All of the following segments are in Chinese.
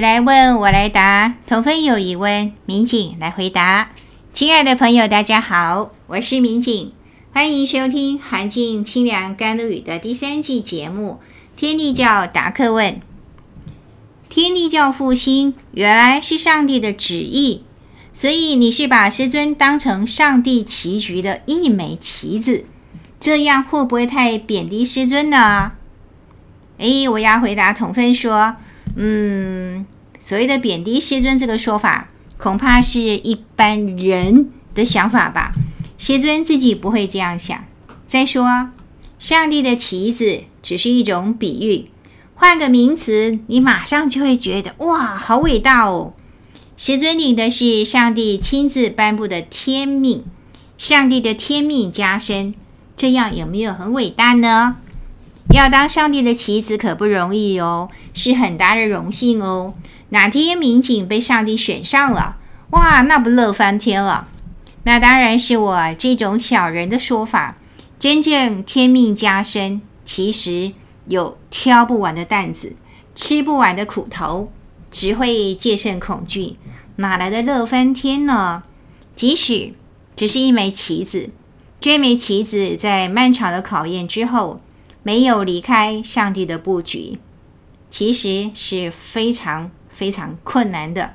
来问我来答，同分有疑问，民警来回答。亲爱的朋友，大家好，我是民警，欢迎收听《寒静清凉甘露雨》的第三季节目《天地教答客问》。天地教复兴原来是上帝的旨意，所以你是把师尊当成上帝棋局的一枚棋子，这样会不会太贬低师尊呢？哎，我要回答同分说。嗯，所谓的贬低师尊这个说法，恐怕是一般人的想法吧。师尊自己不会这样想。再说，上帝的棋子只是一种比喻，换个名词，你马上就会觉得哇，好伟大哦！师尊领的是上帝亲自颁布的天命，上帝的天命加身，这样有没有很伟大呢？要当上帝的棋子可不容易哦，是很大的荣幸哦。哪天民警被上帝选上了，哇，那不乐翻天了？那当然是我这种小人的说法。真正天命加身，其实有挑不完的担子，吃不完的苦头，只会戒慎恐惧，哪来的乐翻天呢？即使只是一枚棋子，这枚棋子在漫长的考验之后。没有离开上帝的布局，其实是非常非常困难的。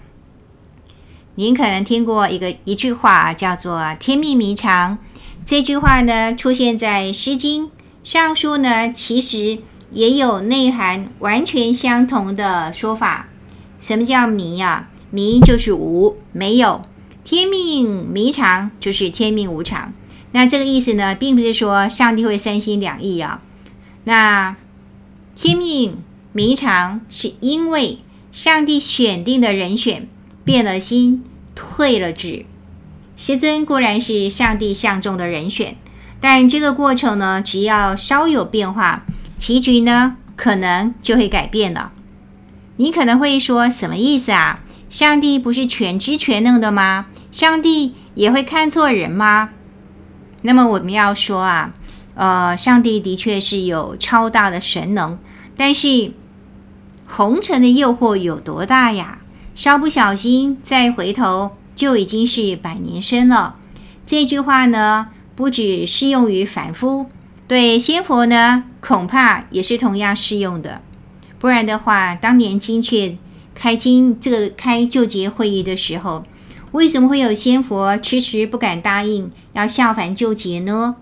您可能听过一个一句话，叫做“天命谜长”。这句话呢，出现在《诗经》《尚书》呢，其实也有内涵完全相同的说法。什么叫迷啊？迷就是无，没有。天命谜长就是天命无常。那这个意思呢，并不是说上帝会三心两意啊。那天命迷长，是因为上帝选定的人选变了心，退了职。师尊固然是上帝相中的人选，但这个过程呢，只要稍有变化，棋局呢可能就会改变了。你可能会说，什么意思啊？上帝不是全知全能的吗？上帝也会看错人吗？那么我们要说啊。呃，上帝的确是有超大的神能，但是红尘的诱惑有多大呀？稍不小心再回头，就已经是百年身了。这句话呢，不只适用于凡夫，对仙佛呢，恐怕也是同样适用的。不然的话，当年精确开经这个开救劫会议的时候，为什么会有仙佛迟迟不敢答应要下凡救劫呢？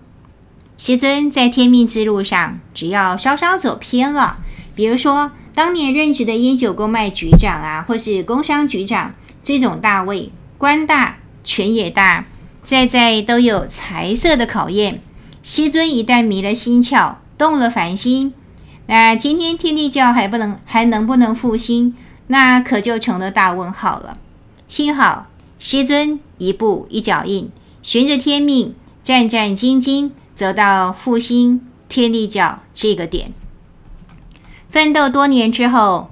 师尊在天命之路上，只要稍稍走偏了，比如说当年任职的烟酒公卖局长啊，或是工商局长这种大位，官大权也大，在在都有财色的考验。师尊一旦迷了心窍，动了凡心，那今天天地教还不能还能不能复兴，那可就成了大问号了。幸好师尊一步一脚印，循着天命，战战兢兢。走到复兴天地教这个点，奋斗多年之后，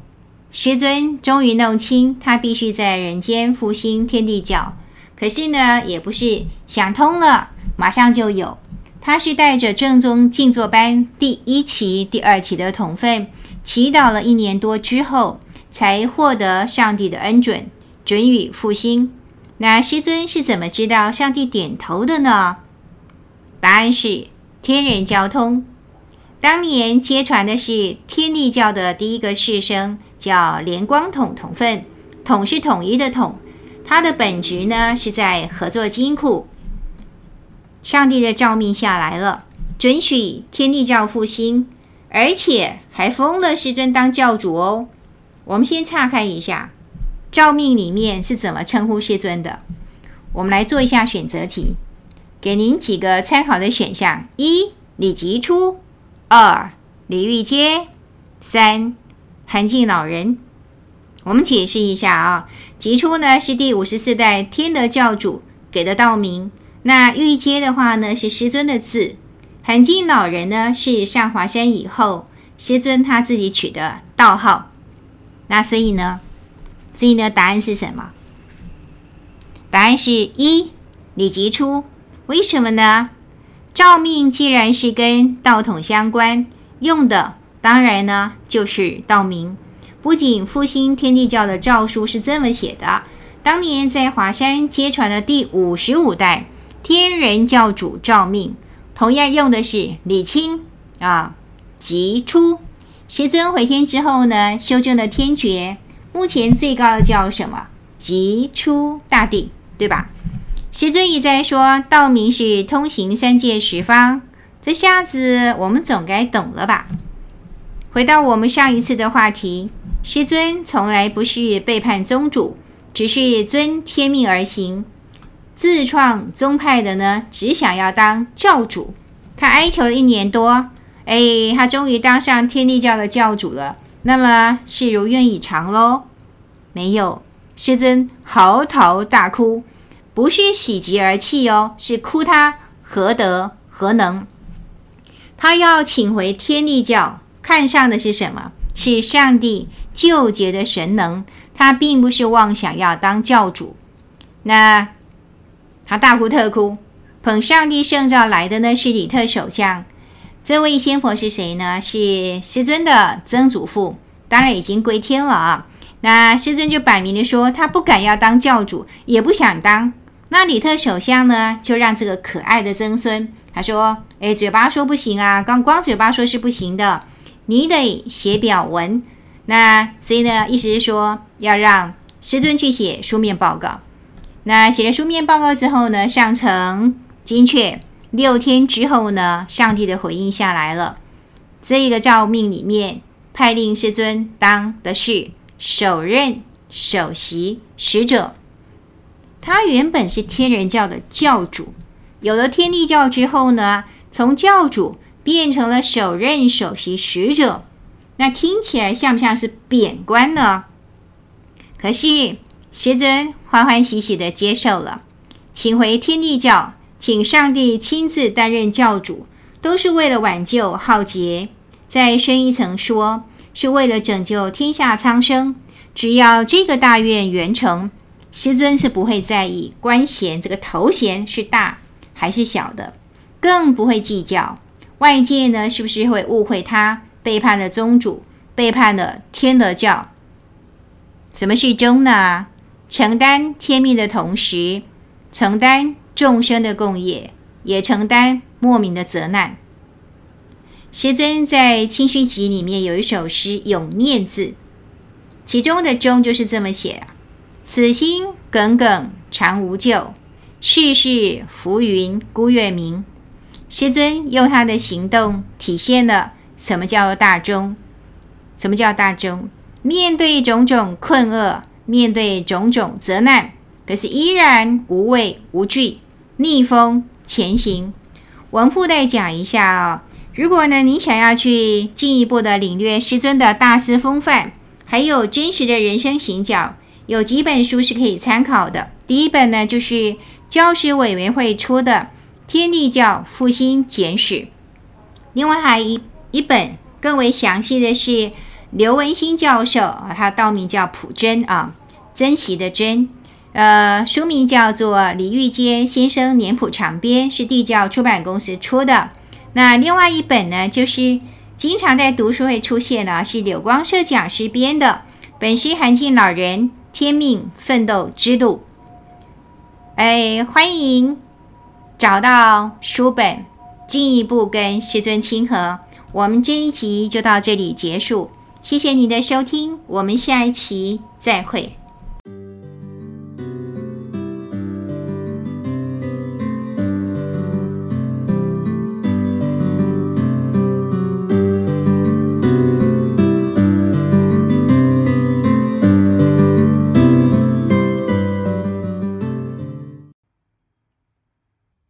师尊终于弄清，他必须在人间复兴天地教。可是呢，也不是想通了马上就有，他是带着正宗静坐班第一期、第二期的同分，祈祷了一年多之后，才获得上帝的恩准，准予复兴。那师尊是怎么知道上帝点头的呢？答案是天人交通。当年接传的是天地教的第一个士生，叫连光统统分，统是统一的统。他的本职呢是在合作金库。上帝的诏命下来了，准许天地教复兴，而且还封了师尊当教主哦。我们先岔开一下，诏命里面是怎么称呼师尊的？我们来做一下选择题。给您几个参考的选项：一、李吉初；二、李玉阶；三、韩静老人。我们解释一下啊，吉初呢是第五十四代天德教主给的道名，那玉阶的话呢是师尊的字，韩静老人呢是上华山以后师尊他自己取的道号。那所以呢，所以呢，答案是什么？答案是一、李吉初。为什么呢？诏命既然是跟道统相关，用的当然呢就是道名。不仅复兴天地教的诏书是这么写的，当年在华山接传的第五十五代天人教主诏命，同样用的是礼清啊，即出。师尊回天之后呢，修正了天爵，目前最高的叫什么？即出大帝，对吧？师尊一再说道明是通行三界十方，这下子我们总该懂了吧？回到我们上一次的话题。师尊从来不是背叛宗主，只是遵天命而行。自创宗派的呢，只想要当教主。他哀求了一年多，哎，他终于当上天地教的教主了。那么是如愿以偿喽？没有，师尊嚎啕大哭，不是喜极而泣哦，是哭他何德何能？他要请回天地教，看上的是什么？是上帝。救劫的神能，他并不是妄想要当教主。那他大哭特哭，捧上帝圣诏来的呢，是李特首相。这位仙佛是谁呢？是师尊的曾祖父，当然已经归天了啊。那师尊就摆明了说，他不敢要当教主，也不想当。那李特首相呢，就让这个可爱的曾孙，他说：“哎，嘴巴说不行啊，光光嘴巴说是不行的，你得写表文。”那所以呢，意思是说要让师尊去写书面报告。那写了书面报告之后呢，上呈金阙。六天之后呢，上帝的回应下来了。这个诏命里面，派令师尊当的是首任首席使者。他原本是天人教的教主，有了天地教之后呢，从教主变成了首任首席使者。那听起来像不像是贬官呢？可是师尊欢欢喜喜地接受了，请回天地教，请上帝亲自担任教主，都是为了挽救浩劫。再深一层说，是为了拯救天下苍生。只要这个大愿圆成，师尊是不会在意官衔这个头衔是大还是小的，更不会计较外界呢是不是会误会他。背叛了宗主，背叛了天德教。什么是忠呢？承担天命的同时，承担众生的共业，也承担莫名的责难。师尊在清虚集里面有一首诗《永念字》，其中的“忠”就是这么写啊：“此心耿耿常无咎，世事浮云孤月明。”师尊用他的行动体现了。什么叫大忠？什么叫大忠？面对种种困厄，面对种种责难，可是依然无畏无惧，逆风前行。我们附带讲一下啊、哦，如果呢你想要去进一步的领略师尊的大师风范，还有真实的人生行脚，有几本书是可以参考的。第一本呢就是教师委员会出的《天地教复兴简史》，另外还一。一本更为详细的是刘文新教授啊，他道名叫溥珍啊，珍惜的珍，呃，书名叫做《李玉阶先生年谱长编》，是地教出版公司出的。那另外一本呢，就是经常在读书会出现的，是柳光社讲师编的《本师涵静老人天命奋斗之路》。哎，欢迎找到书本，进一步跟师尊亲和。我们这一集就到这里结束，谢谢你的收听，我们下一期再会。